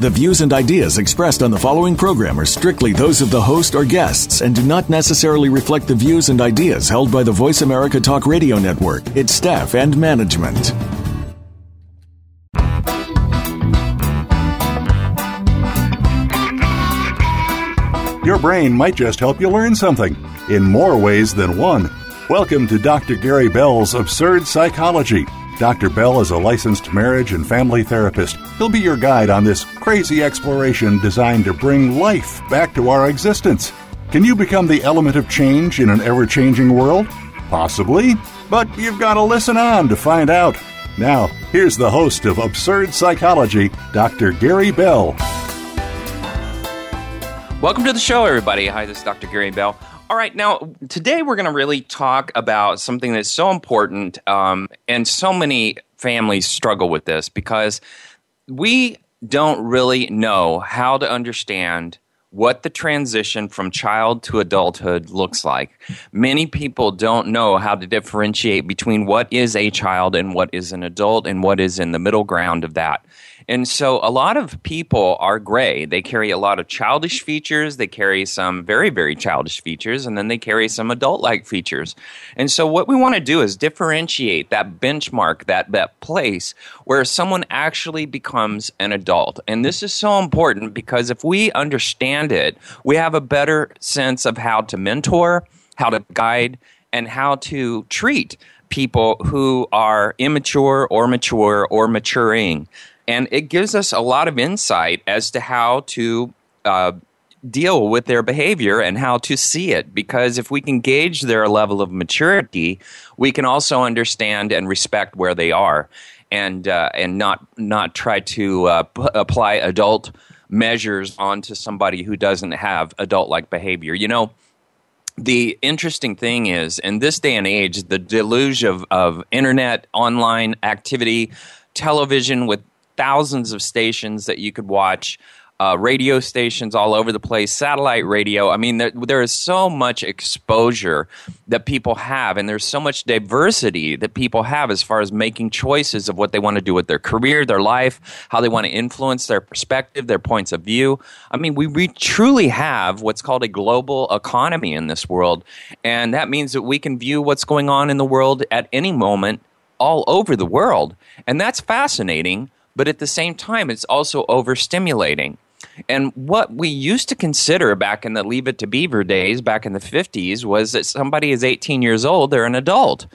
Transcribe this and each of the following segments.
The views and ideas expressed on the following program are strictly those of the host or guests and do not necessarily reflect the views and ideas held by the Voice America Talk Radio Network, its staff, and management. Your brain might just help you learn something in more ways than one. Welcome to Dr. Gary Bell's Absurd Psychology Dr. Bell is a licensed marriage and family therapist. He'll be your guide on this crazy exploration designed to bring life back to our existence. Can you become the element of change in an ever changing world? Possibly, but you've got to listen on to find out. Now, here's the host of Absurd Psychology, Dr. Gary Bell. Welcome to the show, everybody. Hi, this is Dr. Gary Bell. All right, now today we're going to really talk about something that's so important, um, and so many families struggle with this because we don't really know how to understand what the transition from child to adulthood looks like. Many people don't know how to differentiate between what is a child and what is an adult and what is in the middle ground of that. And so a lot of people are gray. They carry a lot of childish features, they carry some very, very childish features, and then they carry some adult like features. And so what we want to do is differentiate that benchmark, that, that place where someone actually becomes an adult. And this is so important because if we understand it, we have a better sense of how to mentor, how to guide, and how to treat people who are immature or mature or maturing. And it gives us a lot of insight as to how to uh, deal with their behavior and how to see it. Because if we can gauge their level of maturity, we can also understand and respect where they are, and uh, and not not try to uh, p- apply adult measures onto somebody who doesn't have adult like behavior. You know. The interesting thing is, in this day and age, the deluge of, of internet, online activity, television with thousands of stations that you could watch. Uh, radio stations all over the place, satellite radio. I mean, there, there is so much exposure that people have, and there's so much diversity that people have as far as making choices of what they want to do with their career, their life, how they want to influence their perspective, their points of view. I mean, we, we truly have what's called a global economy in this world, and that means that we can view what's going on in the world at any moment all over the world. And that's fascinating but at the same time, it's also overstimulating. And what we used to consider back in the Leave It to Beaver days, back in the 50s, was that somebody is 18 years old, they're an adult.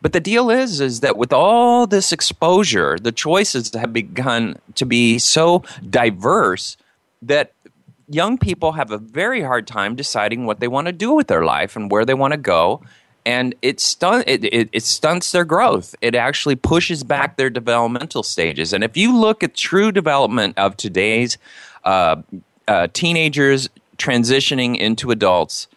But the deal is, is that with all this exposure, the choices have begun to be so diverse that young people have a very hard time deciding what they want to do with their life and where they want to go and it, stun- it, it, it, stunts their growth. It actually pushes back their developmental stages. And if you look at true development of today's uh, uh, teenagers transitioning into adults,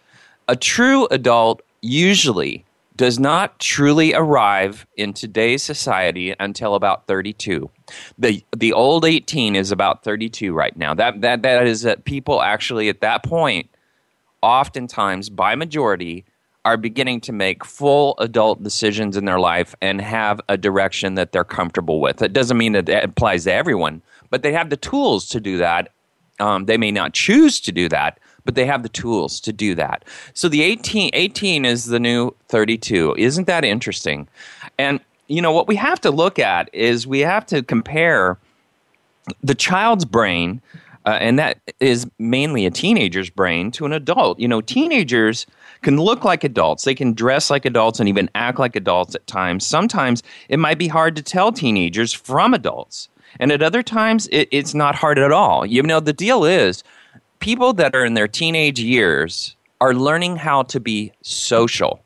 a true adult usually does not truly arrive in today's society until about 32. The the old 18 is about 32 right now. That that that is that people actually at that point oftentimes by majority are beginning to make full adult decisions in their life and have a direction that they're comfortable with. It doesn't mean that it applies to everyone, but they have the tools to do that. Um, they may not choose to do that, but they have the tools to do that. So the 18, 18 is the new 32. Isn't that interesting? And, you know, what we have to look at is we have to compare the child's brain, uh, and that is mainly a teenager's brain, to an adult. You know, teenagers can look like adults. They can dress like adults and even act like adults at times. Sometimes it might be hard to tell teenagers from adults. And at other times, it, it's not hard at all. You know, the deal is people that are in their teenage years are learning how to be social.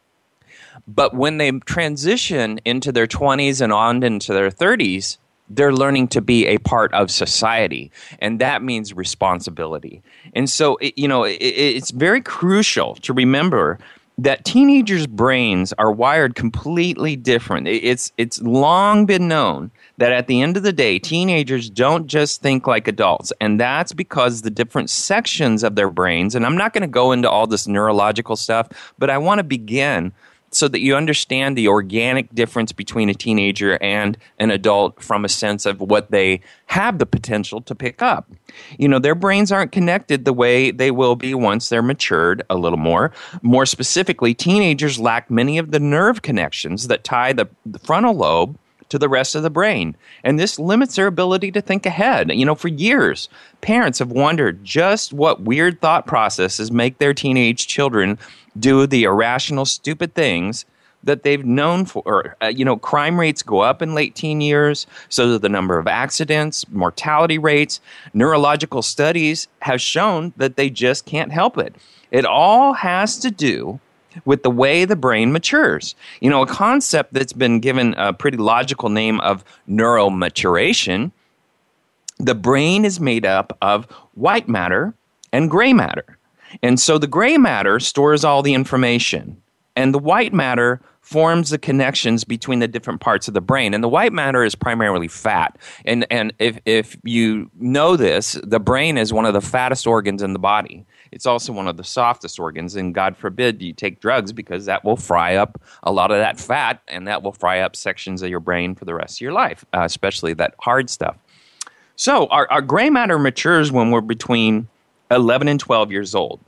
But when they transition into their 20s and on into their 30s, they're learning to be a part of society and that means responsibility and so it, you know it, it's very crucial to remember that teenagers' brains are wired completely different. It's it's long been known that at the end of the day, teenagers don't just think like adults, and that's because the different sections of their brains. And I'm not going to go into all this neurological stuff, but I want to begin so that you understand the organic difference between a teenager and an adult from a sense of what they have the potential to pick up. You know, their brains aren't connected the way they will be once they're matured a little more. More specifically, teenagers lack many of the nerve connections that tie the, the frontal lobe to the rest of the brain. And this limits their ability to think ahead. You know, for years, parents have wondered just what weird thought processes make their teenage children do the irrational, stupid things that they've known for. Uh, you know, crime rates go up in late teen years, so do the number of accidents, mortality rates. Neurological studies have shown that they just can't help it. It all has to do with the way the brain matures. You know, a concept that's been given a pretty logical name of neuromaturation. The brain is made up of white matter and gray matter. And so the gray matter stores all the information, and the white matter forms the connections between the different parts of the brain. And the white matter is primarily fat. And, and if, if you know this, the brain is one of the fattest organs in the body. It's also one of the softest organs, and God forbid you take drugs because that will fry up a lot of that fat, and that will fry up sections of your brain for the rest of your life, uh, especially that hard stuff. So, our, our gray matter matures when we're between 11 and 12 years old.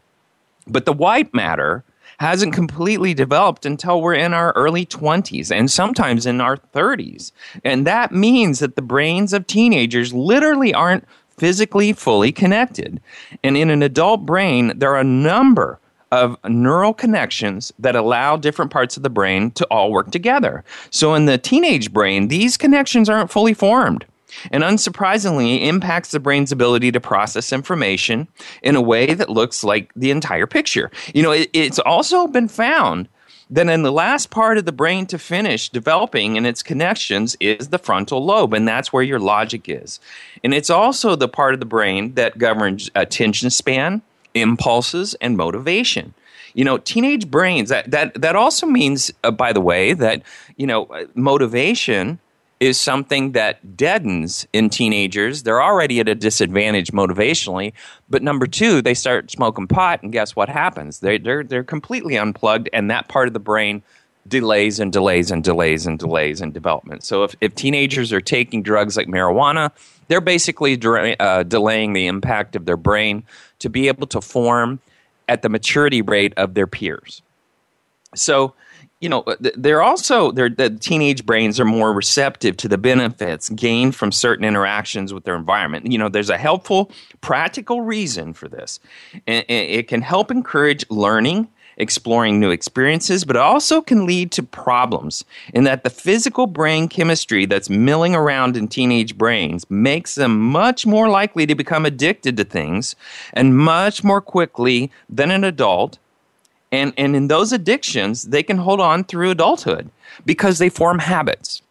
But the white matter hasn't completely developed until we're in our early 20s and sometimes in our 30s. And that means that the brains of teenagers literally aren't physically fully connected. And in an adult brain, there are a number of neural connections that allow different parts of the brain to all work together. So in the teenage brain, these connections aren't fully formed and unsurprisingly impacts the brain's ability to process information in a way that looks like the entire picture. You know, it, it's also been found that in the last part of the brain to finish developing and its connections is the frontal lobe, and that's where your logic is. And it's also the part of the brain that governs attention span, impulses, and motivation you know teenage brains that that that also means uh, by the way that you know motivation is something that deadens in teenagers. They're already at a disadvantage motivationally. But number two, they start smoking pot, and guess what happens? They, they're, they're completely unplugged, and that part of the brain delays and delays and delays and delays in development. So if, if teenagers are taking drugs like marijuana, they're basically uh, delaying the impact of their brain to be able to form at the maturity rate of their peers. So you know uh, they're also they're, the teenage brains are more receptive to the benefits gained from certain interactions with their environment. You know there's a helpful practical reason for this. It can help encourage learning exploring new experiences but it also can lead to problems in that the physical brain chemistry that's milling around in teenage brains makes them much more likely to become addicted to things and much more quickly than an adult and, and in those addictions, they can hold on through adulthood because they form habits.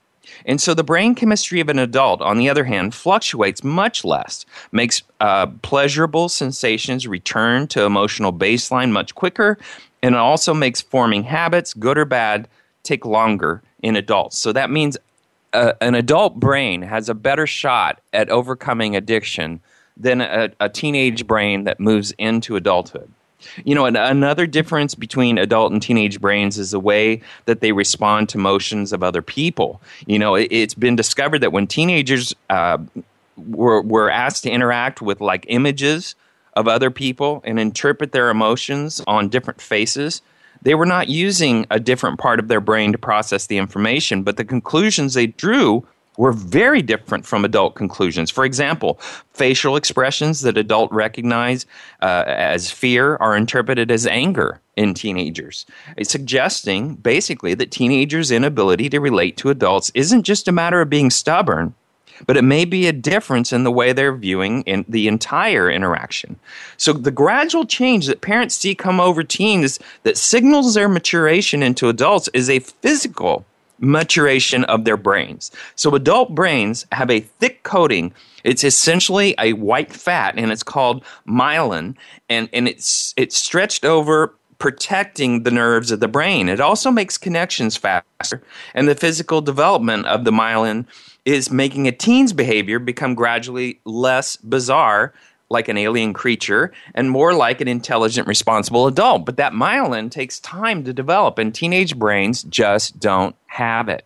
And so the brain chemistry of an adult, on the other hand, fluctuates much less, makes uh, pleasurable sensations return to emotional baseline much quicker, and it also makes forming habits, good or bad, take longer in adults. So that means uh, an adult brain has a better shot at overcoming addiction than a, a teenage brain that moves into adulthood. You know, another difference between adult and teenage brains is the way that they respond to motions of other people. You know, it, has been discovered that when teenagers uh, were, were asked to interact with like images of other people and interpret their emotions on different faces, they were not using a different part of their brain to process the information, but the conclusions they drew were very different from adult conclusions. For example, facial expressions that adults recognize uh, as fear are interpreted as anger in teenagers, suggesting basically that teenagers' inability to relate to adults isn't just a matter of being stubborn, but it may be a difference in the way they're viewing in the entire interaction. So the gradual change that parents see come over teens that signals their maturation into adults is a physical maturation of their brains. So adult brains have a thick coating. It's essentially a white fat and it's called myelin and, and it's it's stretched over protecting the nerves of the brain. It also makes connections faster, and the physical development of the myelin is making a teen's behavior become gradually less bizarre like an alien creature and more like an intelligent, responsible adult. But that myelin takes time to develop, and teenage brains just don't have it.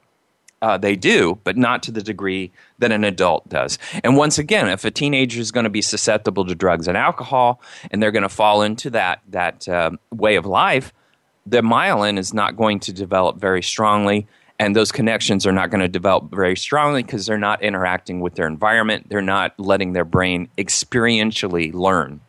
Uh, they do, but not to the degree that an adult does. And once again, if a teenager is going to be susceptible to drugs and alcohol, and they're going to fall into that that uh, way of life, the myelin is not going to develop very strongly, and those connections are not going to develop very strongly because they're not interacting with their environment. They're not letting their brain experientially learn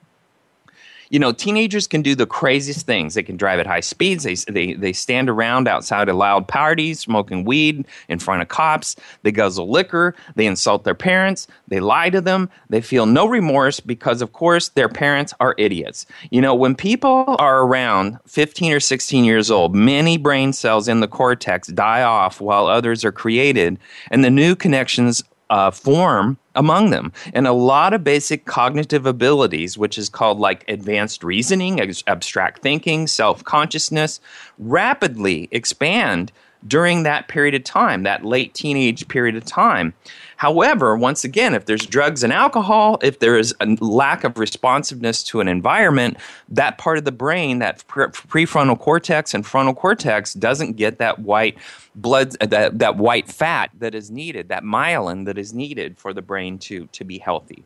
you know, teenagers can do the craziest things. They can drive at high speeds. They, they, they stand around outside of loud parties, smoking weed in front of cops. They guzzle liquor. They insult their parents. They lie to them. They feel no remorse because, of course, their parents are idiots. You know, when people are around 15 or 16 years old, many brain cells in the cortex die off while others are created, and the new connections uh, form among them. And a lot of basic cognitive abilities, which is called like advanced reasoning, abstract thinking, self consciousness, rapidly expand during that period of time, that late teenage period of time. However, once again, if there's drugs and alcohol, if there is a lack of responsiveness to an environment, that part of the brain, that prefrontal cortex and frontal cortex, doesn't get that white blood, uh, that, that white fat that is needed, that myelin that is needed for the brain to, to be healthy.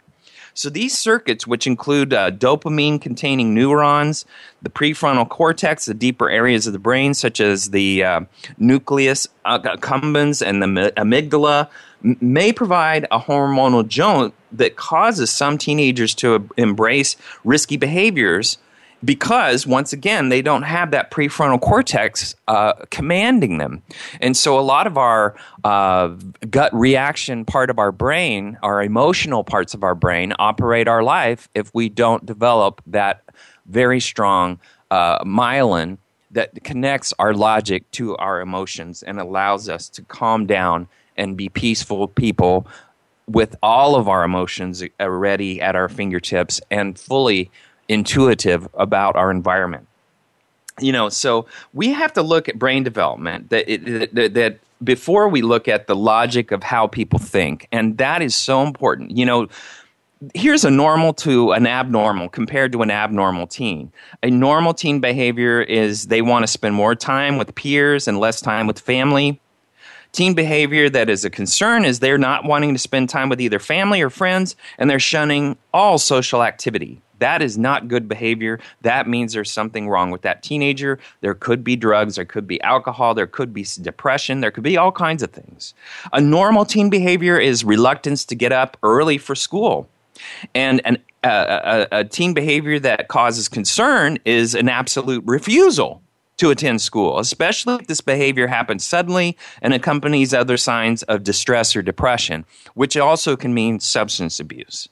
So these circuits, which include uh, dopamine containing neurons, the prefrontal cortex, the deeper areas of the brain, such as the uh, nucleus accumbens and the amygdala, m- may provide a hormonal jolt that causes some teenagers to embrace risky behaviors because once again they don't have that prefrontal cortex uh, commanding them. And so a lot of our uh, gut reaction part of our brain our emotional parts of our brain operate our life if we don't develop that very strong uh, myelin that connects our logic to our emotions and allows us to calm down and be peaceful people with all of our emotions ready at our fingertips and fully intuitive about our environment. You know, so we have to look at brain development that, it, that, that before we look at the logic of how people think, and that is so important. You know, here's a normal to an abnormal compared to an abnormal teen. A normal teen behavior is they want to spend more time with peers and less time with family. Teen behavior that is a concern is they're not wanting to spend time with either family or friends and they're shunning all social activity. That is not good behavior. That means there's something wrong with that teenager. There could be drugs, there could be alcohol, there could be depression, there could be all kinds of things. A normal teen behavior is reluctance to get up early for school. And an, a, a teen behavior that causes concern is an absolute refusal to attend school, especially if this behavior happens suddenly and accompanies other signs of distress or depression, which also can mean substance abuse.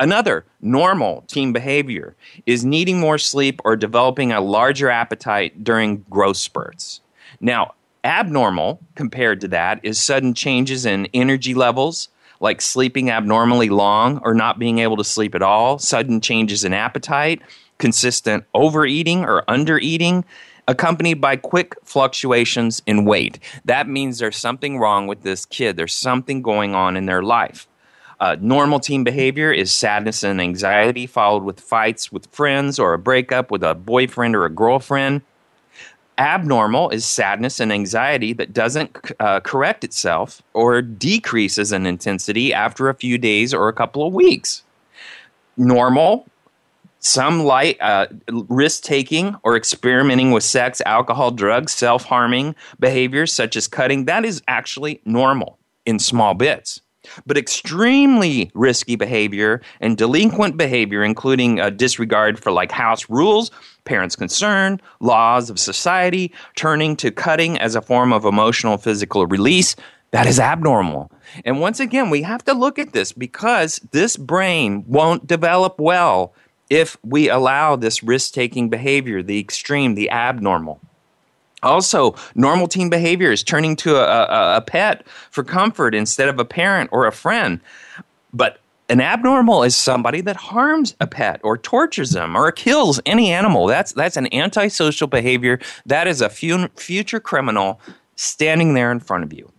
Another normal teen behavior is needing more sleep or developing a larger appetite during growth spurts. Now, abnormal compared to that is sudden changes in energy levels, like sleeping abnormally long or not being able to sleep at all, sudden changes in appetite, consistent overeating or undereating, accompanied by quick fluctuations in weight. That means there's something wrong with this kid. There's something going on in their life. Uh, normal teen behavior is sadness and anxiety, followed with fights with friends or a breakup with a boyfriend or a girlfriend. Abnormal is sadness and anxiety that doesn't uh, correct itself or decreases in intensity after a few days or a couple of weeks. Normal some light uh, risk taking or experimenting with sex, alcohol, drugs, self harming behaviors such as cutting, that is actually normal in small bits. But extremely risky behavior and delinquent behavior, including a disregard for like house rules, parents' concern, laws of society, turning to cutting as a form of emotional physical release, that is abnormal. And once again, we have to look at this because this brain won't develop well if we allow this risk taking behavior, the extreme, the abnormal. Also, normal teen behavior is turning to a, a, a, pet for comfort instead of a parent or a friend. But an abnormal is somebody that harms a pet or tortures them or kills any animal. That's that's an antisocial behavior. That is a future criminal standing there in front of you.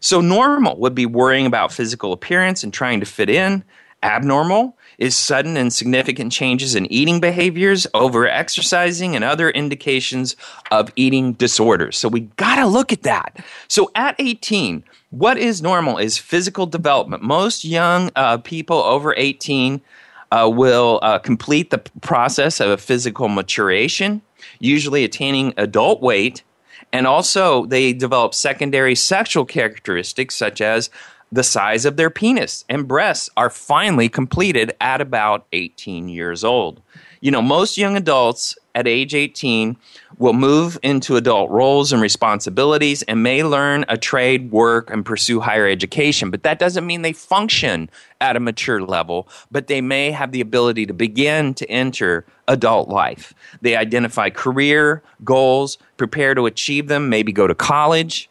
So normal would be worrying about physical appearance and trying to fit in. Abnormal is sudden and significant changes in eating behaviors, over exercising, and other indications of eating disorders. So we got to look at that. So at 18, what is normal is physical development. Most young uh, people over 18 uh, will uh, complete the process of a physical maturation, usually attaining adult weight. And also, they develop secondary sexual characteristics such as the size of their penis and breasts are finally completed at about 18 years old. You know, most young adults at age 18 will move into adult roles and responsibilities and may learn a trade, work, and pursue higher education. But that doesn't mean they function at a mature level, but they may have the ability to begin to enter adult life. They identify career goals, prepare to achieve them, maybe go to college,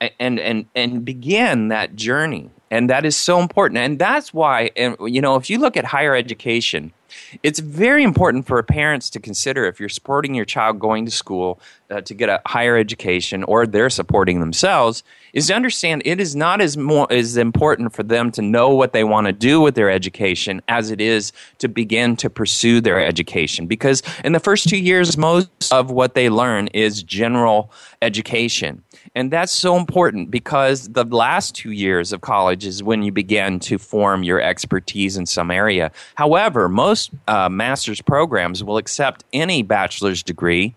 and and and begin that journey. And that is so important. And that's why you know if you look at higher education it's very important for parents to consider if you're supporting your child going to school uh, to get a higher education or they're supporting themselves is to understand it is not as more as important for them to know what they want to do with their education as it is to begin to pursue their education because in the first 2 years most of what they learn is general education and that's so important because the last two years of college is when you begin to form your expertise in some area. However, most uh, master's programs will accept any bachelor's degree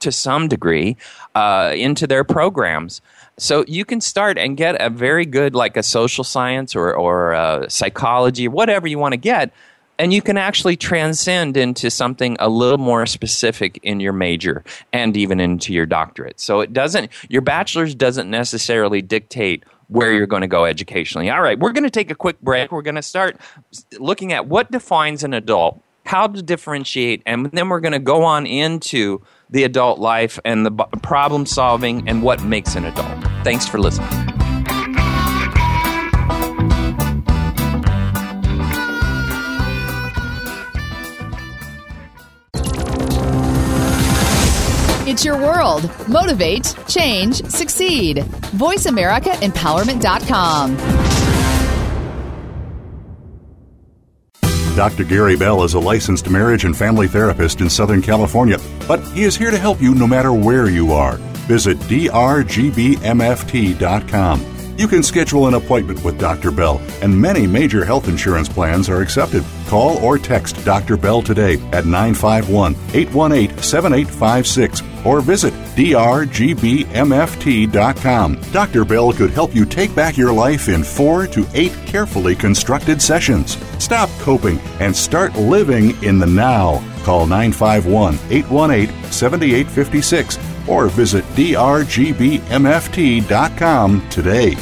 to some degree uh, into their programs. So you can start and get a very good, like a social science or, or uh, psychology, whatever you want to get and you can actually transcend into something a little more specific in your major and even into your doctorate. So it doesn't your bachelor's doesn't necessarily dictate where you're going to go educationally. All right, we're going to take a quick break. We're going to start looking at what defines an adult, how to differentiate, and then we're going to go on into the adult life and the problem solving and what makes an adult. Thanks for listening. It's your world. Motivate, change, succeed. VoiceAmericaEmpowerment.com. Dr. Gary Bell is a licensed marriage and family therapist in Southern California, but he is here to help you no matter where you are. Visit drgbmft.com. You can schedule an appointment with Dr. Bell, and many major health insurance plans are accepted. Call or text Dr. Bell today at 951 818 7856 or visit drgbmft.com. Dr. Bell could help you take back your life in four to eight carefully constructed sessions. Stop coping and start living in the now. Call 951 818 7856 or visit drgbmft.com today.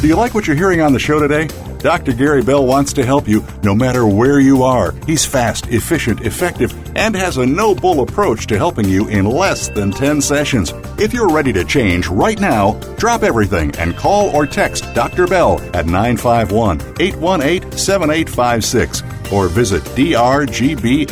Do you like what you're hearing on the show today? Dr. Gary Bell wants to help you no matter where you are. He's fast, efficient, effective, and has a no bull approach to helping you in less than 10 sessions. If you're ready to change right now, drop everything and call or text Dr. Bell at 951 818 7856 or visit drgbmft.com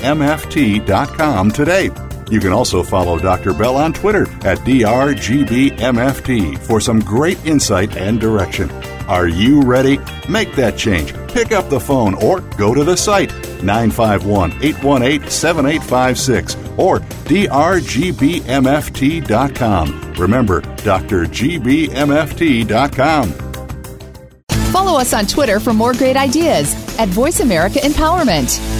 today. You can also follow Dr. Bell on Twitter at drgbmft for some great insight and direction. Are you ready? Make that change. Pick up the phone or go to the site 951 818 7856 or drgbmft.com. Remember, drgbmft.com. Follow us on Twitter for more great ideas at Voice America Empowerment.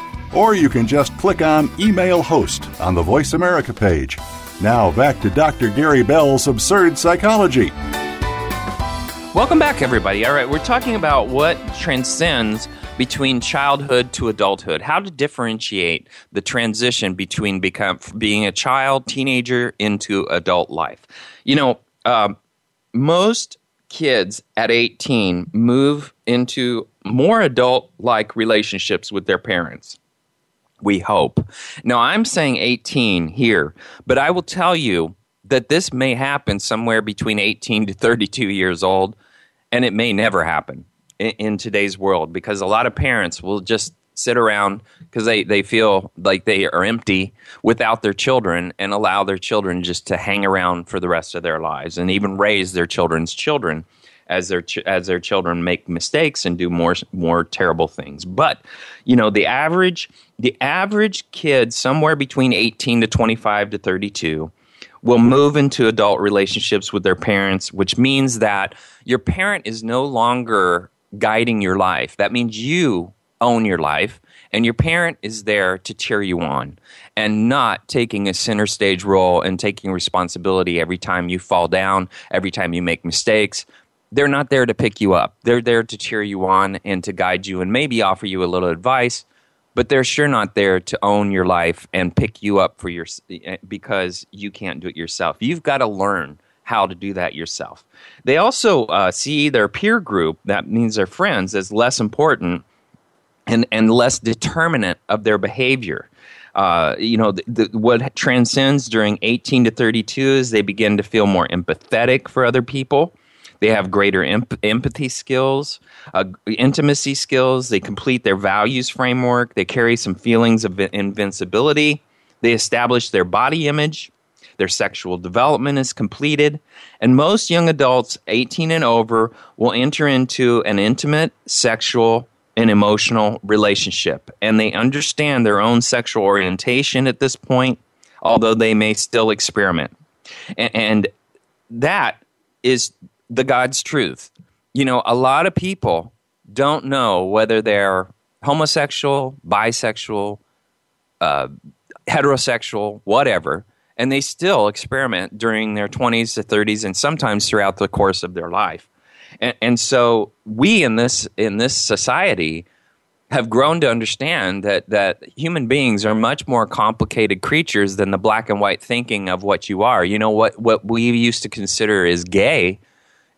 or you can just click on Email Host on the Voice America page. Now back to Dr. Gary Bell's Absurd Psychology. Welcome back, everybody. All right, we're talking about what transcends between childhood to adulthood, how to differentiate the transition between become, being a child, teenager, into adult life. You know, um, most kids at 18 move into more adult like relationships with their parents. We hope. Now, I'm saying 18 here, but I will tell you that this may happen somewhere between 18 to 32 years old, and it may never happen in, in today's world because a lot of parents will just sit around because they, they feel like they are empty without their children and allow their children just to hang around for the rest of their lives and even raise their children's children as their ch- as their children make mistakes and do more more terrible things. But you know, the average the average kid somewhere between 18 to 25 to 32 will move into adult relationships with their parents, which means that your parent is no longer guiding your life. That means you own your life and your parent is there to cheer you on and not taking a center stage role and taking responsibility every time you fall down, every time you make mistakes. They're not there to pick you up. They're there to cheer you on and to guide you and maybe offer you a little advice but they're sure not there to own your life and pick you up for your because you can't do it yourself. You've got to learn how to do that yourself. They also uh, see their peer group, that means their friends, as less important and, and less determinant of their behavior. Uh, you know, the, the, what transcends during 18 to 32 is they begin to feel more empathetic for other people. They have greater emp- empathy skills, uh, intimacy skills. They complete their values framework. They carry some feelings of invincibility. They establish their body image. Their sexual development is completed. And most young adults, 18 and over, will enter into an intimate, sexual, and emotional relationship. And they understand their own sexual orientation at this point, although they may still experiment. And, and that is the God's truth. You know, a lot of people don't know whether they're homosexual, bisexual, uh, heterosexual, whatever, and they still experiment during their 20s to 30s and sometimes throughout the course of their life. And, and so we in this in this society have grown to understand that that human beings are much more complicated creatures than the black and white thinking of what you are. You know what what we used to consider is gay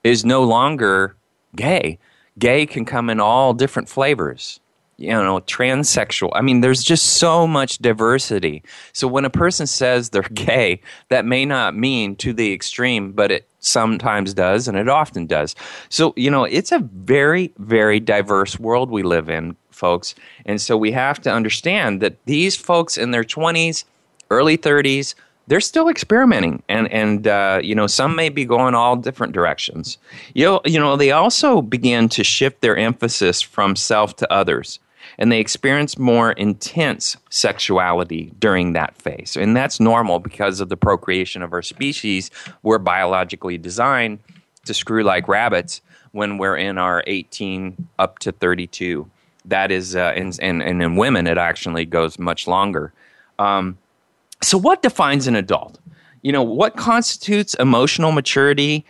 is no longer gay. Gay can come in all different flavors. You know, transsexual. I mean, there's just so much diversity. So when a person says they're gay, that may not mean to the extreme, but it sometimes does, and it often does. So, you know, it's a very, very diverse world we live in, folks. And so we have to understand that these folks in their 20s, early 30s, they're still experimenting and and uh, you know some may be going all different directions. You know, you know they also begin to shift their emphasis from self to others and they experience more intense sexuality during that phase. And that's normal because of the procreation of our species. We're biologically designed to screw like rabbits when we're in our 18 up to 32 that is uh, and, and, and in women it actually goes much longer. Um, so, what defines an adult? You know, what constitutes emotional maturity,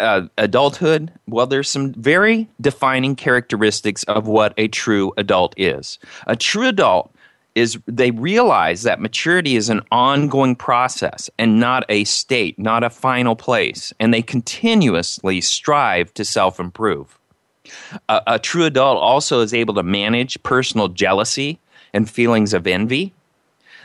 uh, adulthood? Well, there's some very defining characteristics of what a true adult is. A true adult is they realize that maturity is an ongoing process and not a state, not a final place, and they continuously strive to self improve. A, a true adult also is able to manage personal jealousy and feelings of envy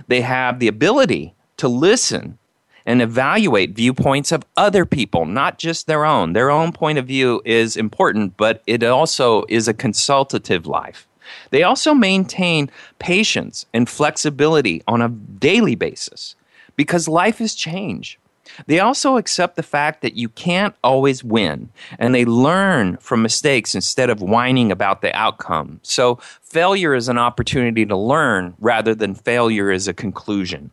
they have the ability to listen and evaluate viewpoints of other people, not just their own. Their own point of view is important, but it also is a consultative life. They also maintain patience and flexibility on a daily basis because life is change. They also accept the fact that you can't always win, and they learn from mistakes instead of whining about the outcome. So, failure is an opportunity to learn rather than failure is a conclusion.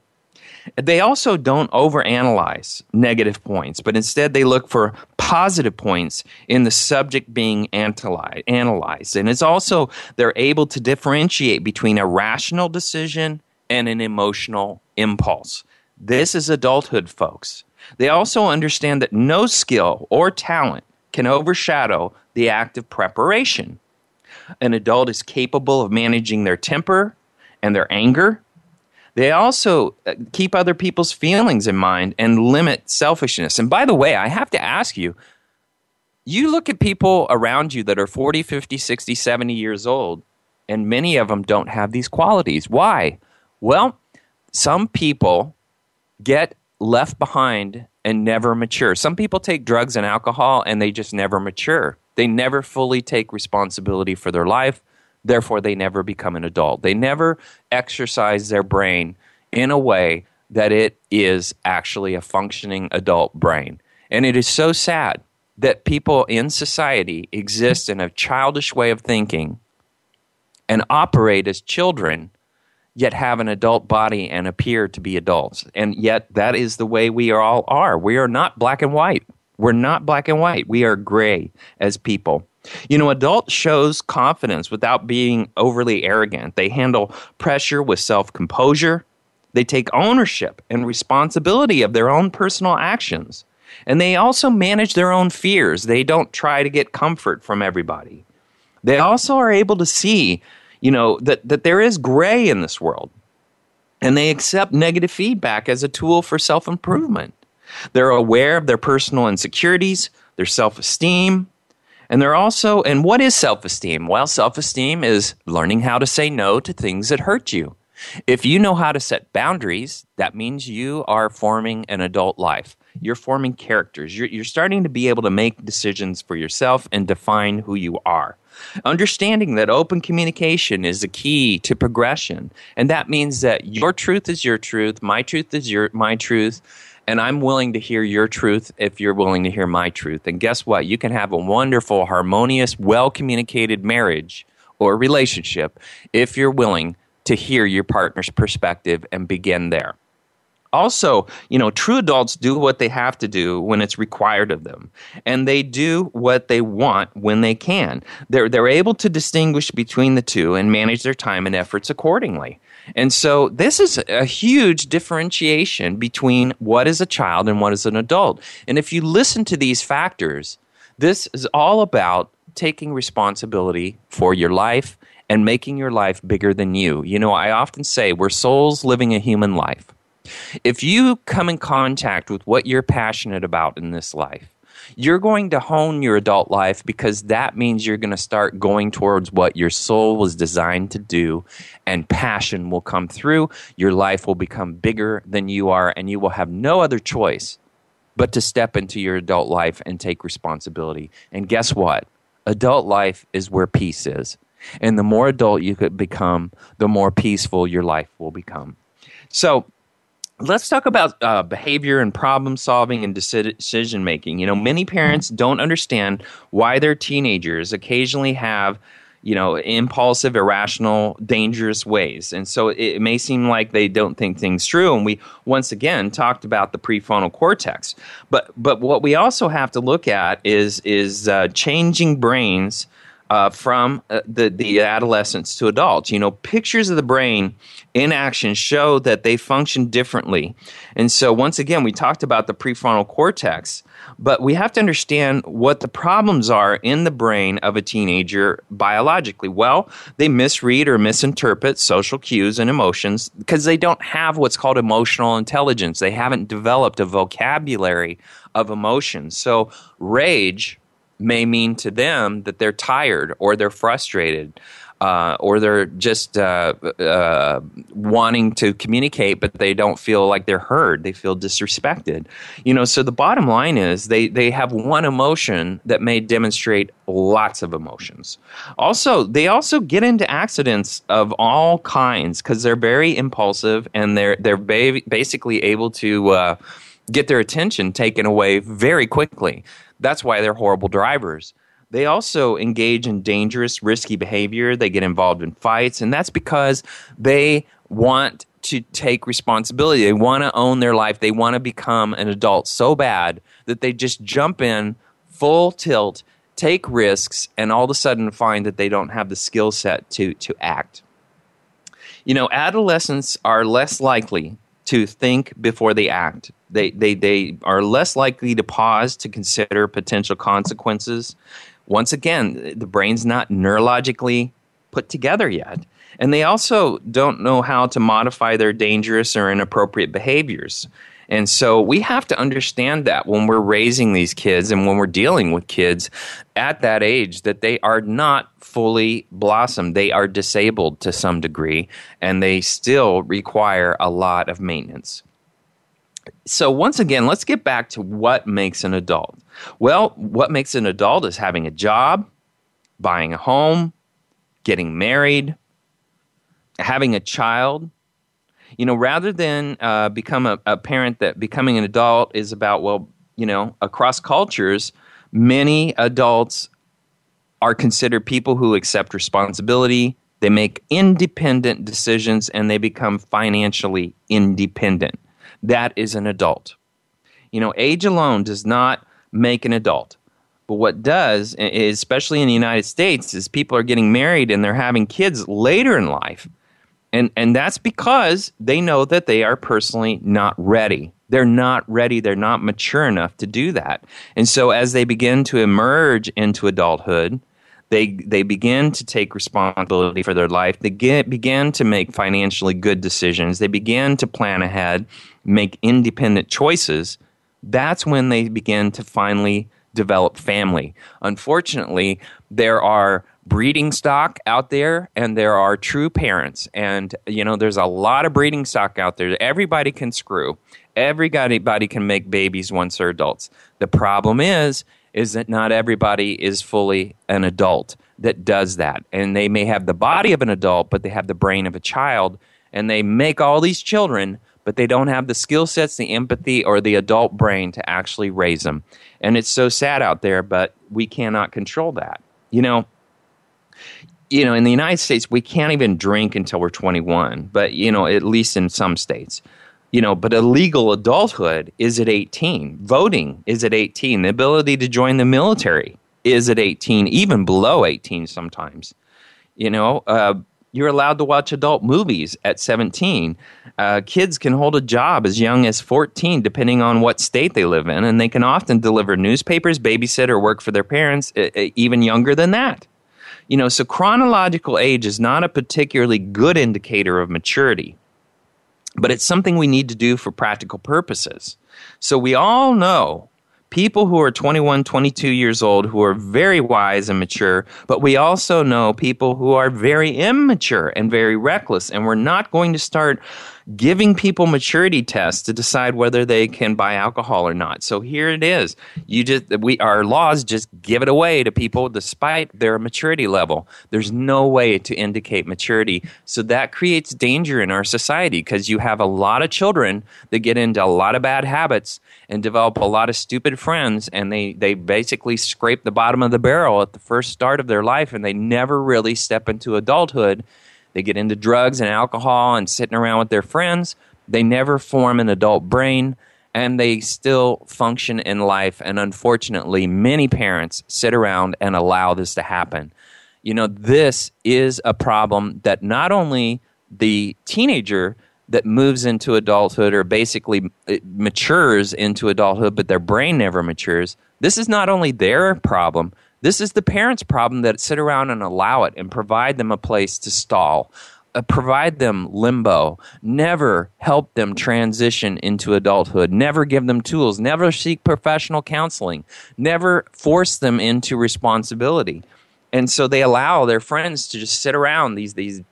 They also don't overanalyze negative points, but instead they look for positive points in the subject being analyzed. And it's also they're able to differentiate between a rational decision and an emotional impulse. This is adulthood, folks. They also understand that no skill or talent can overshadow the act of preparation. An adult is capable of managing their temper and their anger. They also uh, keep other people's feelings in mind and limit selfishness. And by the way, I have to ask you you look at people around you that are 40, 50, 60, 70 years old, and many of them don't have these qualities. Why? Well, some people get left behind and never mature. Some people take drugs and alcohol and they just never mature. They never fully take responsibility for their life. Therefore, they never become an adult. They never exercise their brain in a way that it is actually a functioning adult brain. And it is so sad that people in society exist in a childish way of thinking and operate as children, yet have an adult body and appear to be adults. And yet, that is the way we all are. We are not black and white. We're not black and white. We are gray as people. You know, adult shows confidence without being overly arrogant. They handle pressure with self composure. They take ownership and responsibility of their own personal actions. And they also manage their own fears. They don't try to get comfort from everybody. They also are able to see, you know, that, that there is gray in this world. And they accept negative feedback as a tool for self improvement. They're aware of their personal insecurities, their self esteem, and they're also, and what is self esteem? Well, self esteem is learning how to say no to things that hurt you. If you know how to set boundaries, that means you are forming an adult life. You're forming characters. You're, you're starting to be able to make decisions for yourself and define who you are. Understanding that open communication is the key to progression. And that means that your truth is your truth, my truth is your my truth, and I'm willing to hear your truth if you're willing to hear my truth. And guess what? You can have a wonderful, harmonious, well communicated marriage or relationship if you're willing to hear your partner's perspective and begin there. Also, you know, true adults do what they have to do when it's required of them, and they do what they want when they can. They're, they're able to distinguish between the two and manage their time and efforts accordingly. And so, this is a huge differentiation between what is a child and what is an adult. And if you listen to these factors, this is all about taking responsibility for your life and making your life bigger than you. You know, I often say we're souls living a human life. If you come in contact with what you're passionate about in this life, you're going to hone your adult life because that means you're going to start going towards what your soul was designed to do, and passion will come through. Your life will become bigger than you are, and you will have no other choice but to step into your adult life and take responsibility. And guess what? Adult life is where peace is. And the more adult you could become, the more peaceful your life will become. So, let's talk about uh, behavior and problem solving and decision making. You know, many parents don't understand why their teenagers occasionally have you know impulsive irrational dangerous ways. And so it may seem like they don't think things through. And we once again talked about the prefrontal cortex. But but what we also have to look at is is uh, changing brains uh, from uh, the, the adolescents to adults. You know, pictures of the brain in action show that they function differently. And so, once again, we talked about the prefrontal cortex, but we have to understand what the problems are in the brain of a teenager biologically. Well, they misread or misinterpret social cues and emotions because they don't have what's called emotional intelligence. They haven't developed a vocabulary of emotions. So, rage may mean to them that they're tired or they're frustrated uh, or they're just uh, uh, wanting to communicate, but they don't feel like they're heard. They feel disrespected. You know, so the bottom line is they, they have one emotion that may demonstrate lots of emotions. Also, they also get into accidents of all kinds because they're very impulsive and they're they're ba- basically able to uh, get their attention taken away very quickly. That's why they're horrible drivers. They also engage in dangerous, risky behavior. They get involved in fights, and that's because they want to take responsibility. They want to own their life. They want to become an adult so bad that they just jump in full tilt, take risks, and all of a sudden find that they don't have the skill set to, to act. You know, adolescents are less likely to think before they act They, they, they are less likely to pause to consider potential consequences. Once again, the brain's not neurologically put together yet. And they also don't know how to modify their dangerous or inappropriate behaviors. And so we have to understand that when we're raising these kids and when we're dealing with kids at that age, that they are not fully blossomed. They are disabled to some degree, and they still require a lot of maintenance. So, once again, let's get back to what makes an adult. Well, what makes an adult is having a job, buying a home, getting married, having a child, you know, rather than uh, become a, a parent that becoming an adult is about, well, you know, across cultures, many adults are considered people who accept responsibility, they make independent decisions, and they become financially independent. That is an adult. You know, age alone does not make an adult. But what does, especially in the United States, is people are getting married and they're having kids later in life and, and that's because they know that they are personally not ready. They're not ready. They're not mature enough to do that. And so as they begin to emerge into adulthood, they, they begin to take responsibility for their life. They get, begin to make financially good decisions. They begin to plan ahead, make independent choices. That's when they begin to finally develop family. Unfortunately, there are breeding stock out there and there are true parents and you know there's a lot of breeding stock out there everybody can screw everybody can make babies once they're adults the problem is is that not everybody is fully an adult that does that. And they may have the body of an adult but they have the brain of a child and they make all these children but they don't have the skill sets the empathy or the adult brain to actually raise them. And it's so sad out there but we cannot control that. You know you know, in the United States, we can't even drink until we're 21, but, you know, at least in some states. You know, but a legal adulthood is at 18. Voting is at 18. The ability to join the military is at 18, even below 18 sometimes. You know, uh, you're allowed to watch adult movies at 17. Uh, kids can hold a job as young as 14, depending on what state they live in, and they can often deliver newspapers, babysit, or work for their parents, uh, even younger than that. You know, so chronological age is not a particularly good indicator of maturity, but it's something we need to do for practical purposes. So we all know people who are 21, 22 years old who are very wise and mature, but we also know people who are very immature and very reckless. And we're not going to start giving people maturity tests to decide whether they can buy alcohol or not. So here it is. You just we our laws just give it away to people despite their maturity level. There's no way to indicate maturity. So that creates danger in our society because you have a lot of children that get into a lot of bad habits and develop a lot of stupid friends and they they basically scrape the bottom of the barrel at the first start of their life and they never really step into adulthood they get into drugs and alcohol and sitting around with their friends. They never form an adult brain and they still function in life. And unfortunately, many parents sit around and allow this to happen. You know, this is a problem that not only the teenager that moves into adulthood or basically matures into adulthood, but their brain never matures. This is not only their problem, this is the parents' problem that sit around and allow it and provide them a place to stall, uh, provide them limbo, never help them transition into adulthood, never give them tools, never seek professional counseling, never force them into responsibility. And so they allow their friends to just sit around these these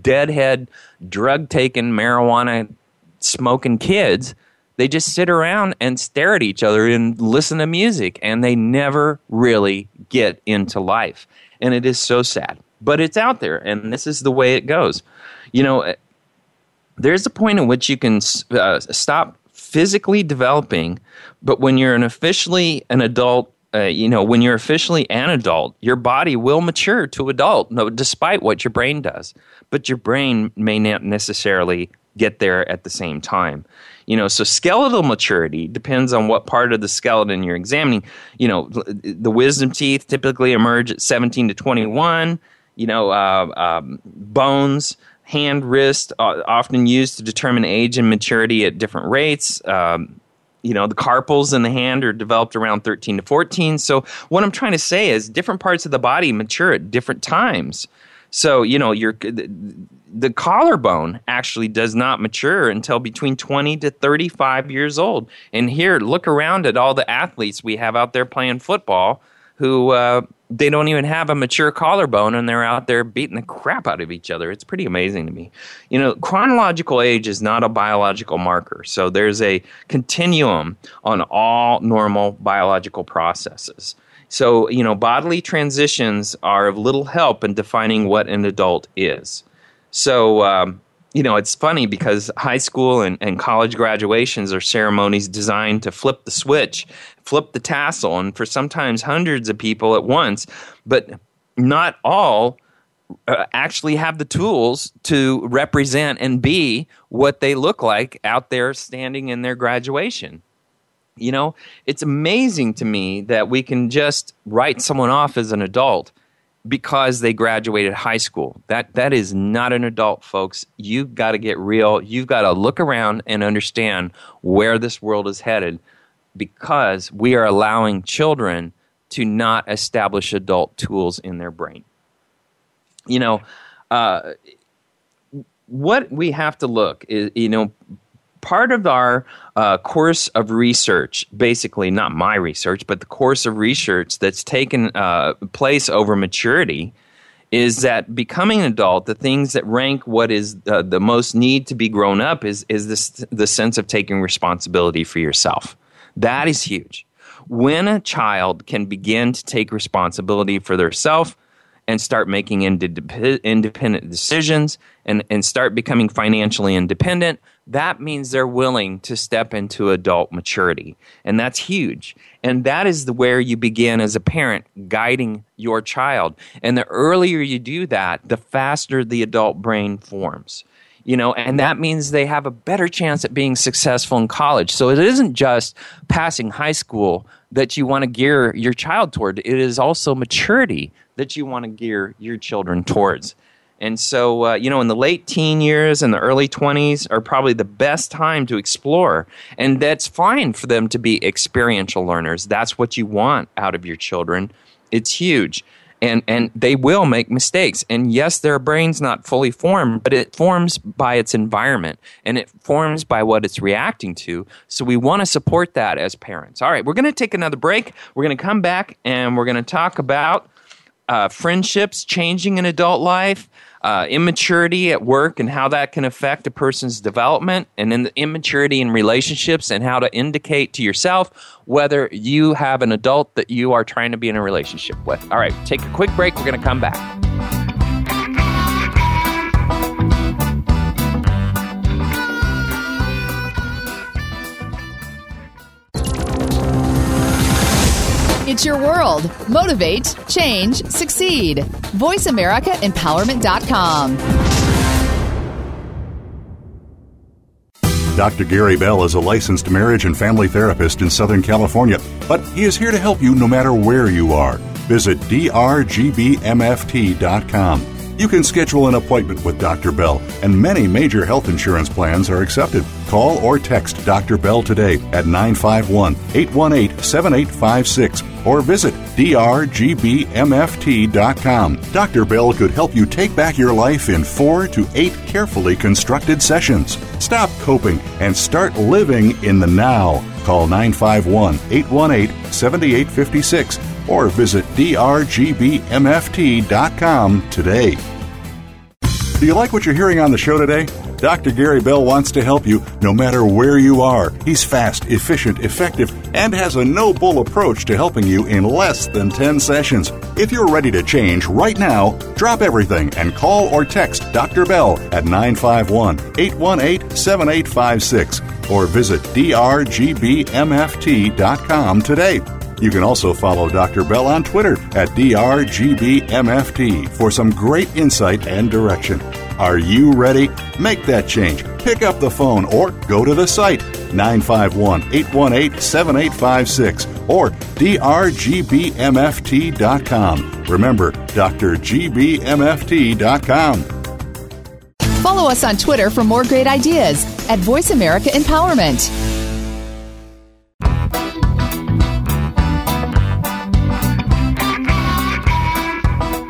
deadhead, drug taking, marijuana smoking kids they just sit around and stare at each other and listen to music, and they never really get into life. And it is so sad. But it's out there, and this is the way it goes. You know, eh, there's a point in which you can uh, stop physically developing, but when you're an officially an adult, uh, you know, when you're officially an adult, your body will mature to adult, no, despite what your brain does. But your brain may not necessarily get there at the same time. You know, so skeletal maturity depends on what part of the skeleton you're examining. You know, the wisdom teeth typically emerge at 17 to 21. You know, uh, um, bones, hand, wrist, uh, often used to determine age and maturity at different rates. Um, you know the carpals in the hand are developed around 13 to 14 so what i'm trying to say is different parts of the body mature at different times. So you know your the collarbone actually does not mature until between 20 to 35 years old. And here look around at all the athletes we have out there playing football who uh, they don't even have a mature collarbone and they're out there beating the crap out of each other. It's pretty amazing to me. You know, chronological age is not a biological marker. So there's a continuum on all normal biological processes. So, you know, bodily transitions are of little help in defining what an adult is. So, um, you know, it's funny because high school and, and college graduations are ceremonies designed to flip the switch, flip the tassel, and for sometimes hundreds of people at once, but not all uh, actually have the tools to represent and be what they look like out there standing in their graduation. You know, it's amazing to me that we can just write someone off as an adult because they graduated high school. That that is not an adult, folks. You've got to get real. You've got to look around and understand where this world is headed because we are allowing children to not establish adult tools in their brain. You know, uh, what we have to look is, you know, part of our uh, course of research, basically not my research, but the course of research that's taken uh, place over maturity, is that becoming an adult, the things that rank what is uh, the most need to be grown up is is this the sense of taking responsibility for yourself. That is huge. When a child can begin to take responsibility for themselves and start making independent decisions and, and start becoming financially independent, that means they're willing to step into adult maturity. And that's huge. And that is the, where you begin as a parent guiding your child. And the earlier you do that, the faster the adult brain forms. You know, and that means they have a better chance at being successful in college. So it isn't just passing high school that you want to gear your child toward. It is also maturity that you want to gear your children towards. And so, uh, you know, in the late teen years and the early 20s are probably the best time to explore. And that's fine for them to be experiential learners. That's what you want out of your children. It's huge. And, and they will make mistakes. And yes, their brain's not fully formed, but it forms by its environment and it forms by what it's reacting to. So we want to support that as parents. All right, we're going to take another break. We're going to come back and we're going to talk about uh, friendships changing in adult life uh, immaturity at work and how that can affect a person's development, and then the immaturity in relationships and how to indicate to yourself whether you have an adult that you are trying to be in a relationship with. All right, take a quick break. We're going to come back. It's your world. Motivate, change, succeed. VoiceAmericaEmpowerment.com. Dr. Gary Bell is a licensed marriage and family therapist in Southern California, but he is here to help you no matter where you are. Visit drgbmft.com. You can schedule an appointment with Dr. Bell, and many major health insurance plans are accepted. Call or text Dr. Bell today at 951 818 7856 or visit drgbmft.com. Dr. Bell could help you take back your life in four to eight carefully constructed sessions. Stop coping and start living in the now. Call 951 818 7856 or visit drgbmft.com today. Do you like what you're hearing on the show today? Dr. Gary Bell wants to help you no matter where you are. He's fast, efficient, effective, and has a no bull approach to helping you in less than 10 sessions. If you're ready to change right now, drop everything and call or text Dr. Bell at 951 818 7856 or visit drgbmft.com today. You can also follow Dr. Bell on Twitter at drgbmft for some great insight and direction. Are you ready? Make that change. Pick up the phone or go to the site 951 818 7856 or drgbmft.com. Remember, drgbmft.com. Follow us on Twitter for more great ideas at Voice America Empowerment.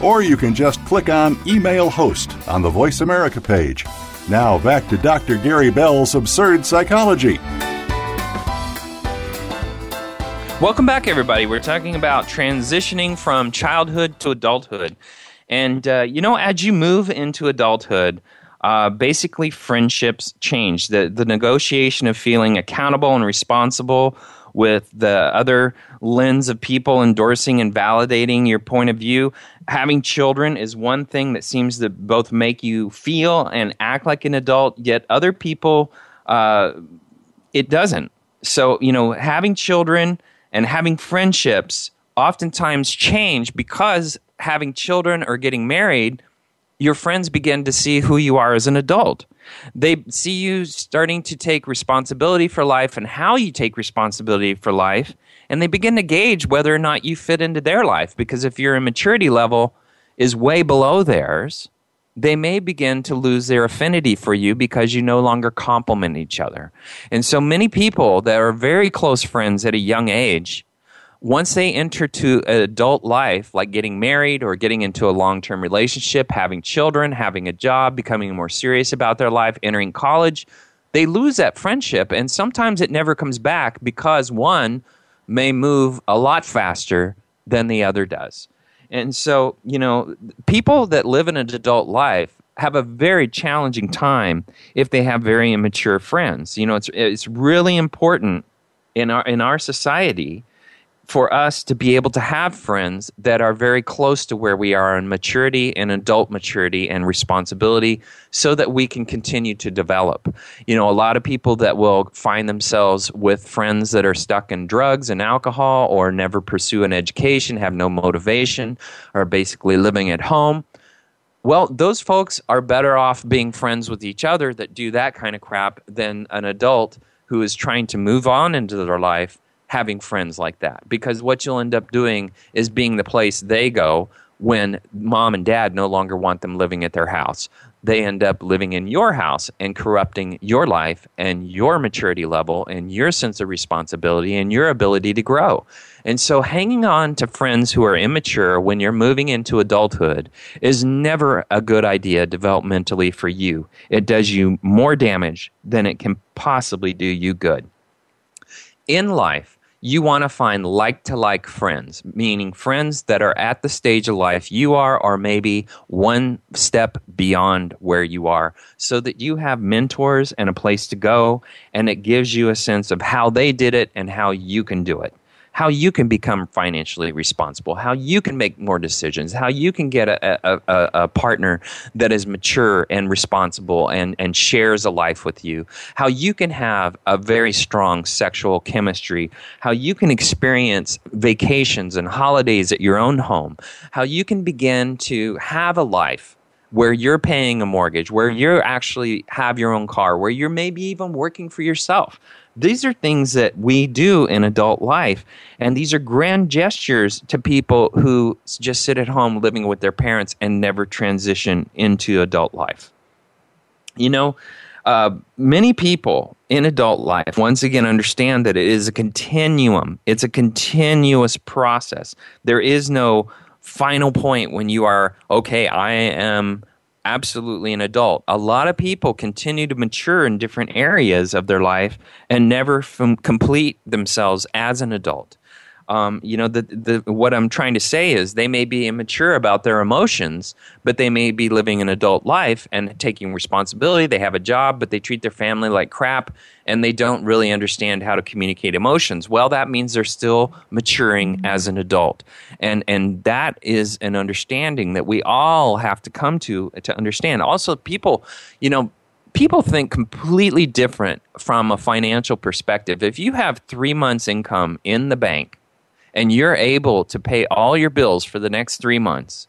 Or you can just click on Email Host on the Voice America page. Now back to Dr. Gary Bell's Absurd Psychology. Welcome back, everybody. We're talking about transitioning from childhood to adulthood. And, uh, you know, as you move into adulthood, uh, basically friendships change. The, the negotiation of feeling accountable and responsible with the other lens of people endorsing and validating your point of view. Having children is one thing that seems to both make you feel and act like an adult, yet other people, uh, it doesn't. So, you know, having children and having friendships oftentimes change because having children or getting married your friends begin to see who you are as an adult. They see you starting to take responsibility for life and how you take responsibility for life, and they begin to gauge whether or not you fit into their life. Because if your maturity level is way below theirs, they may begin to lose their affinity for you because you no longer complement each other. And so many people that are very close friends at a young age once they enter to adult life, like getting married or getting into a long term relationship, having children, having a job, becoming more serious about their life, entering college, they lose that friendship. And sometimes it never comes back because one may move a lot faster than the other does. And so, you know, people that live in an adult life have a very challenging time if they have very immature friends. You know, it's, it's really important in our, in our society for us to be able to have friends that are very close to where we are in maturity and adult maturity and responsibility so that we can continue to develop. You know, a lot of people that will find themselves with friends that are stuck in drugs and alcohol or never pursue an education, have no motivation, are basically living at home. Well, those folks are better off being friends with each other that do that kind of crap than an adult who is trying to move on into their life having friends like that because what you'll end up doing is being the place they go when mom and dad no longer want them living at their house. They end up living in your house and corrupting your life and your maturity level and your sense of responsibility and your ability to grow. And so, hanging on to friends who are immature when you're moving into adulthood is never a good idea developmentally for you. It does you more damage than it can possibly do you good. In life, you want to find like to like friends, meaning friends that are at the stage of life you are, or maybe one step beyond where you are, so that you have mentors and a place to go, and it gives you a sense of how they did it and how you can do it how you can become financially responsible, how you can make more decisions, how you can get a, a, a, a, partner that is mature and responsible and, and shares a life with you, how you can have a very strong sexual chemistry, how you can experience vacations and holidays at your own home, how you can begin to have a life where you're paying a mortgage, where you actually have your own car, where you're maybe even working for yourself, these are things that we do in adult life. And these are grand gestures to people who just sit at home living with their parents and never transition into adult life. You know, uh, many people in adult life, once again, understand that it is a continuum, it's a continuous process. There is no final point when you are, okay, I am absolutely an adult. A lot of people continue to mature in different areas of their life and never f- complete themselves as an adult. Um, you know, the, the, what I'm trying to say is they may be immature about their emotions, but they may be living an adult life and taking responsibility. They have a job, but they treat their family like crap and they don't really understand how to communicate emotions. Well, that means they're still maturing as an adult. And, and that is an understanding that we all have to come to to understand. Also, people, you know, people think completely different from a financial perspective. If you have three months' income in the bank and you're able to pay all your bills for the next three months,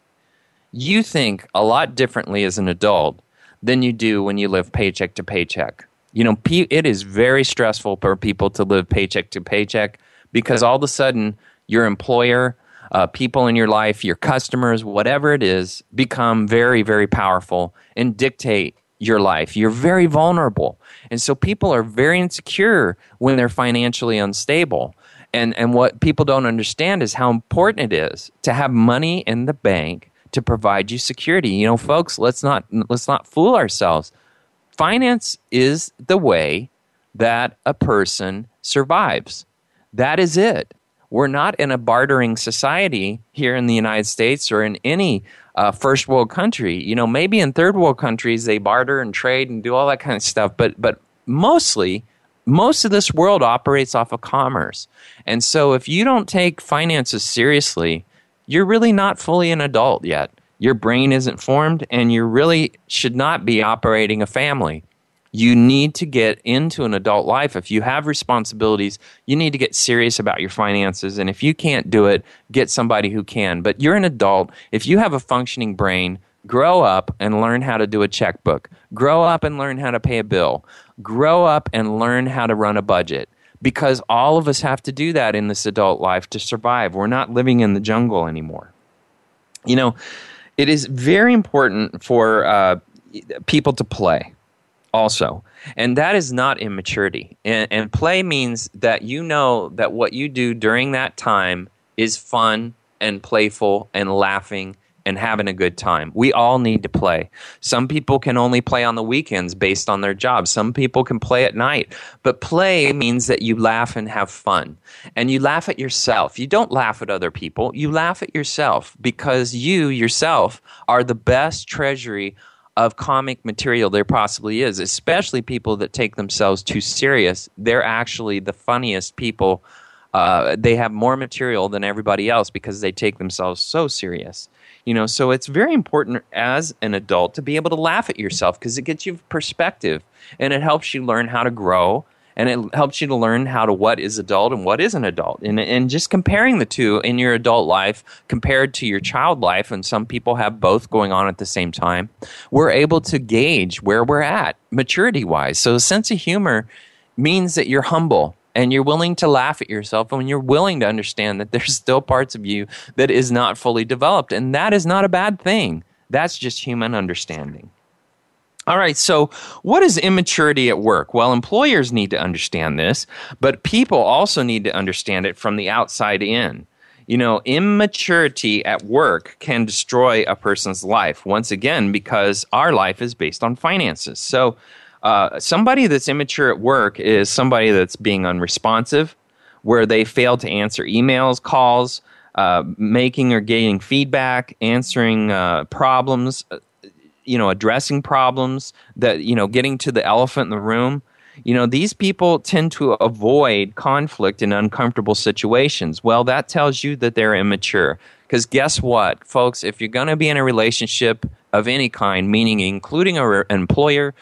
you think a lot differently as an adult than you do when you live paycheck to paycheck. You know, it is very stressful for people to live paycheck to paycheck because all of a sudden your employer, uh, people in your life, your customers, whatever it is, become very, very powerful and dictate your life. You're very vulnerable. And so people are very insecure when they're financially unstable. And, and what people don't understand is how important it is to have money in the bank to provide you security. You know, folks, let's not, let's not fool ourselves. Finance is the way that a person survives. That is it. We're not in a bartering society here in the United States or in any uh, first world country. You know, maybe in third world countries they barter and trade and do all that kind of stuff, but but mostly most of this world operates off of commerce. And so if you don't take finances seriously, you're really not fully an adult yet. Your brain isn't formed and you really should not be operating a family. You need to get into an adult life. If you have responsibilities, you need to get serious about your finances. And if you can't do it, get somebody who can. But you're an adult. If you have a functioning brain, grow up and learn how to do a checkbook. Grow up and learn how to pay a bill. Grow up and learn how to run a budget. Because all of us have to do that in this adult life to survive. We're not living in the jungle anymore. You know, it is very important for uh, people to play also. And that is not immaturity. And, and, play means that you know that what you do during that time is fun and playful and laughing and having a good time. We all need to play. Some people can only play on the weekends based on their job. Some people can play at night. But play means that you laugh and have fun. And you laugh at yourself. You don't laugh at other people. You laugh at yourself because you yourself are the best treasury of comic material there possibly is, especially people that take themselves too serious. They're actually the funniest people. Uh, they have more material than everybody else because they take themselves so serious. You know, so it's very important as an adult to be able to laugh at yourself because it gets you perspective and it helps you learn how to grow and it helps you to learn how to what is adult and what isn't adult. And, and just comparing the two in your adult life compared to your child life and some people have both going on at the same time we're able to gauge where we're at maturity wise so a sense of humor means that you're humble and you're willing to laugh at yourself and you're willing to understand that there's still parts of you that is not fully developed and that is not a bad thing that's just human understanding all right, so what is immaturity at work? Well, employers need to understand this, but people also need to understand it from the outside in. You know, immaturity at work can destroy a person's life, once again, because our life is based on finances. So, uh, somebody that's immature at work is somebody that's being unresponsive, where they fail to answer emails, calls, uh, making or getting feedback, answering uh, problems, you know addressing problems that you know getting to the elephant in the room. You know these people tend to avoid conflict in uncomfortable situations. Well that tells you that they're immature. Because guess what folks? If you're going to be in a relationship of any kind meaning including an employer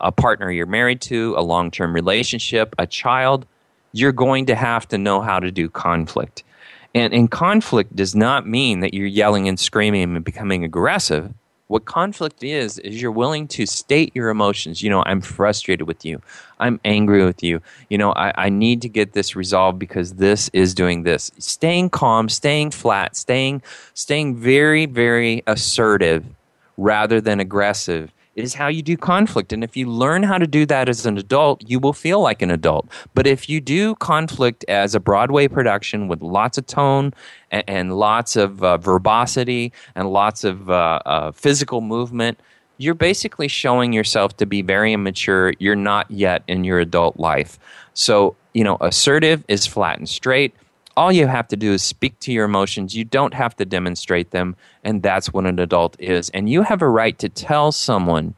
a partner you're married to a long-term relationship a child you're going to have to know how to do conflict and, and conflict does not mean that you're yelling and screaming and becoming aggressive what conflict is, is you're willing to state your emotions. You know, I'm frustrated with you. I'm angry with you. You know, I, I need to get this resolved because this is doing this. Staying calm, staying flat, staying staying very, very assertive rather than aggressive is how you do conflict. And if you learn how to do that as an adult, you will feel like an adult. But if you do conflict as a Broadway production with lots of tone and, and lots of uh, verbosity and lots of uh, uh, physical movement, you're basically showing yourself to be very immature. You're not yet in your adult life. So, you know, assertive is flat and straight all you have to do is speak to your emotions. You don't have to demonstrate them. And that's what an adult is. And you have a right to tell someone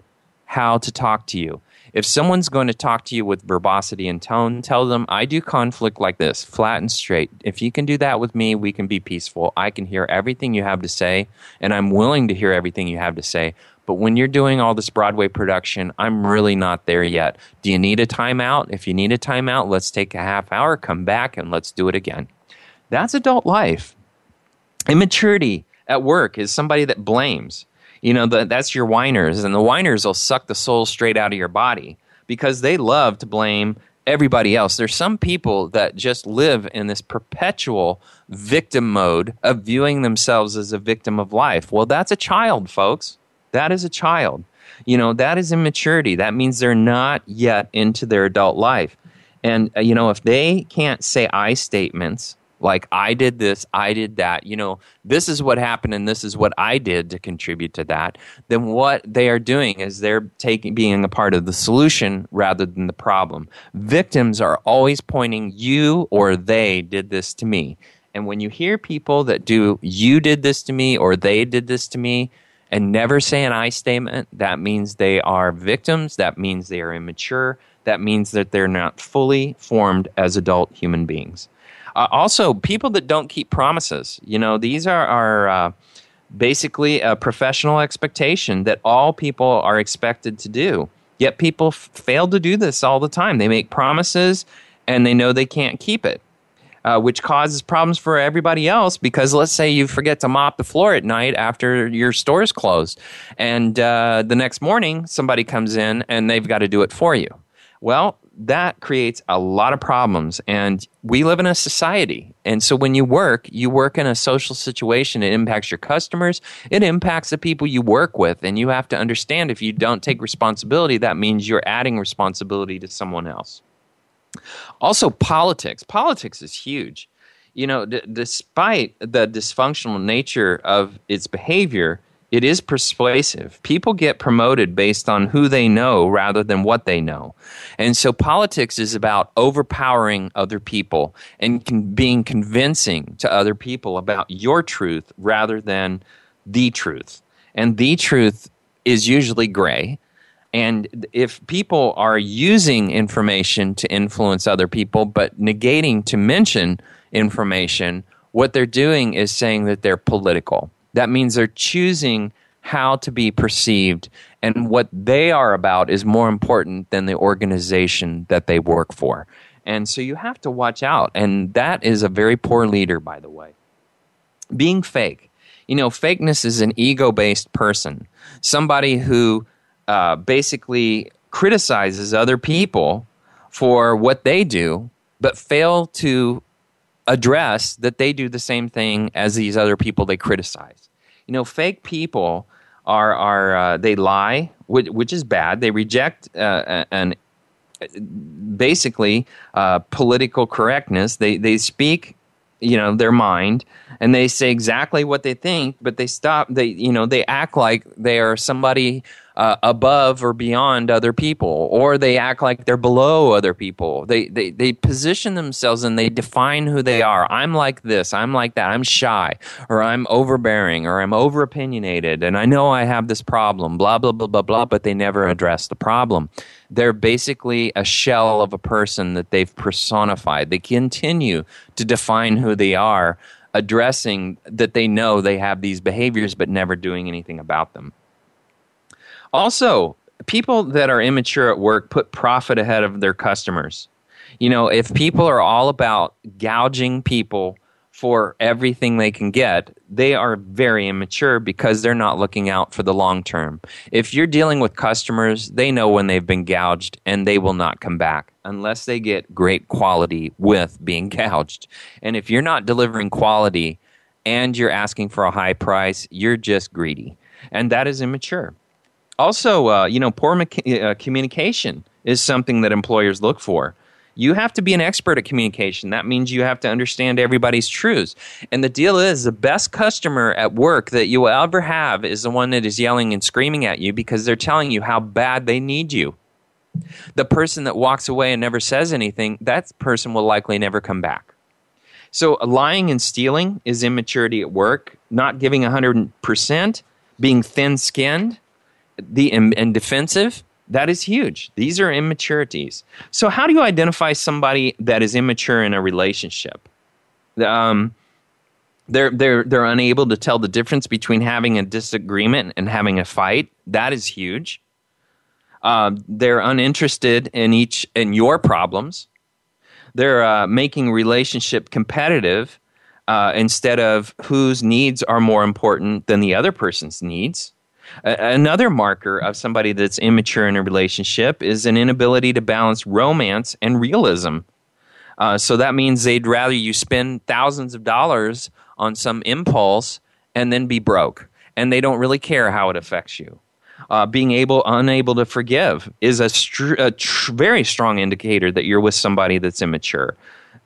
how to talk to you. If someone's going to talk to you with verbosity and tone, tell them, I do conflict like this, flat and straight. If you can do that with me, we can be peaceful. I can hear everything you have to say, and I'm willing to hear everything you have to say. But when you're doing all this Broadway production, I'm really not there yet. Do you need a timeout? If you need a timeout, let's take a half hour, come back, and let's do it again. That's adult life. Immaturity at work is somebody that blames. You know, the, that's your whiners, and the whiners will suck the soul straight out of your body because they love to blame everybody else. There's some people that just live in this perpetual victim mode of viewing themselves as a victim of life. Well, that's a child, folks. That is a child. You know, that is immaturity. That means they're not yet into their adult life. And, uh, you know, if they can't say I statements like I did this, I did that, you know, this is what happened and this is what I did to contribute to that, then what they are doing is they're taking being a part of the solution rather than the problem. Victims are always pointing you or they did this to me. And when you hear people that do you did this to me or they did this to me and never say an I statement, that means they are victims, that means they are immature, that means that they're not fully formed as adult human beings. Uh, also, people that don't keep promises. You know, these are, uh, basically a professional expectation that all people are expected to do. Yet people f- fail to do this all the time. They make promises and they know they can't keep it. Uh, which causes problems for everybody else because let's say you forget to mop the floor at night after your store's closed, and uh, the next morning somebody comes in and they've got to do it for you. Well, that creates a lot of problems. And we live in a society. And so when you work, you work in a social situation. It impacts your customers, it impacts the people you work with. And you have to understand if you don't take responsibility, that means you're adding responsibility to someone else. Also, politics. Politics is huge. You know, d- despite the dysfunctional nature of its behavior, it is persuasive. People get promoted based on who they know rather than what they know. And so politics is about overpowering other people and con- being convincing to other people about your truth rather than the truth. And the truth is usually gray. And if people are using information to influence other people, but negating to mention information, what they're doing is saying that they're political. That means they're choosing how to be perceived, and what they are about is more important than the organization that they work for. And so you have to watch out. And that is a very poor leader, by the way. Being fake. You know, fakeness is an ego based person, somebody who uh, basically criticizes other people for what they do, but fail to address that they do the same thing as these other people they criticize you know, fake people are are uh, they lie, which, which, is bad. They reject uh, an basically uh, political correctness. They they speak, you know, their mind, and they say exactly what they think, but they stop. They you know they act like they are somebody uh, above or beyond other people, or they act like they're below other people. They, they, they position themselves and they define who they are. I'm like this, I'm like that, I'm shy, or I'm overbearing, or I'm over opinionated, and I know I have this problem, blah, blah, blah, blah, blah, but they never address the problem. They're basically a shell of a person that they've personified. They continue to define who they are, addressing that they know they have these behaviors, but never doing anything about them. Also, people that are immature at work put profit ahead of their customers. You know, if people are all about gouging people for everything they can get, they are very immature because they're not looking out for the long term. If you're dealing with customers, they know when they've been gouged and they will not come back unless they get great quality with being gouged. And if you're not delivering quality and you're asking for a high price, you're just greedy. And that is immature also, uh, you know, poor uh, communication is something that employers look for. You have to be an expert at communication. That means you have to understand everybody's truths. And the deal is the best customer at work that you will ever have is the one that is yelling and screaming at you because they're telling you how bad they need you. The person that walks away and never says anything, that person will likely never come back. So, lying and stealing is immaturity at work, not giving 100%, being thin skinned the and defensive that is huge. These are immaturities. So how do you identify somebody that is immature in a relationship? Um, they're they're they're unable to tell the difference between having a disagreement and having a fight. That is huge. Uh, they're uninterested in each in your problems. They're uh, making relationship competitive uh, instead of whose needs are more important than the other person's needs. Another marker of somebody that's immature in a relationship is an inability to balance romance and realism. Uh, so that means they'd rather you spend thousands of dollars on some impulse and then be broke, and they don't really care how it affects you. Uh, being able unable to forgive is a, str- a tr- very strong indicator that you're with somebody that's immature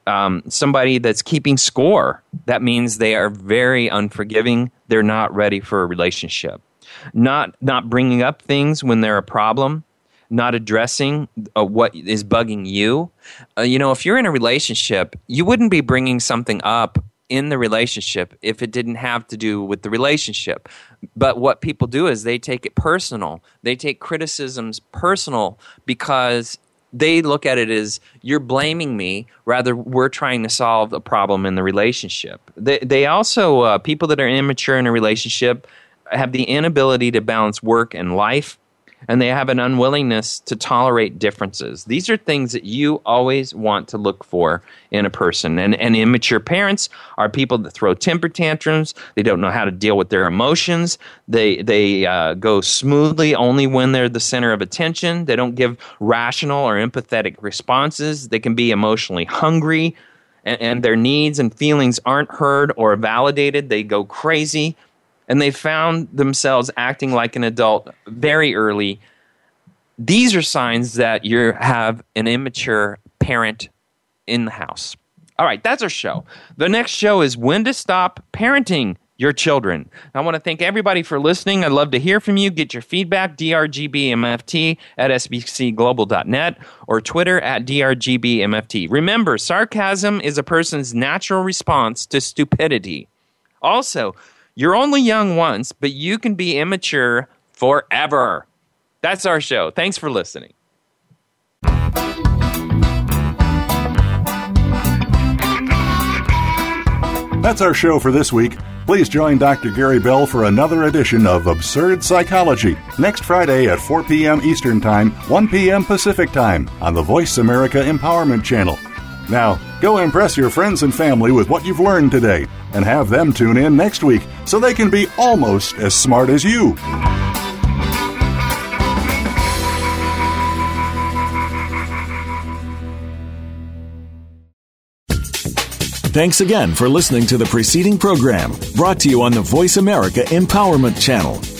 um, somebody that's keeping score. That means they are very unforgiving. They're not ready for a relationship. Not not bringing up things when they're a problem. Not addressing uh, what is bugging you. Uh, you know, if you're in a relationship, you wouldn't be bringing something up in the relationship if it didn't have to do with the relationship. But what people do is they take it personal. They take criticisms personal because they look at it as you're blaming me rather we're trying to solve a problem in the relationship they, they also uh, people that are immature in a relationship have the inability to balance work and life and they have an unwillingness to tolerate differences. These are things that you always want to look for in a person. And, and immature parents are people that throw temper tantrums. They don't know how to deal with their emotions. They, they uh, go smoothly only when they're the center of attention. They don't give rational or empathetic responses. They can be emotionally hungry, and, and their needs and feelings aren't heard or validated. They go crazy and they found themselves acting like an adult very early. These are signs that you have an immature parent in the house. All right, that's our show. The next show is when to stop parenting your children. I want to thank everybody for listening. I'd love to hear from you. Get your feedback, drgbmft at sbcglobal.net or Twitter at drgbmft. Remember, sarcasm is a person's natural response to stupidity. Also, you're only young once, but you can be immature forever. That's our show. Thanks for listening. That's our show for this week. Please join Dr. Gary Bell for another edition of Absurd Psychology next Friday at 4 p.m. Eastern Time, 1 p.m. Pacific Time on the Voice America Empowerment Channel. Now, go impress your friends and family with what you've learned today and have them tune in next week so they can be almost as smart as you. Thanks again for listening to the preceding program brought to you on the Voice America Empowerment Channel.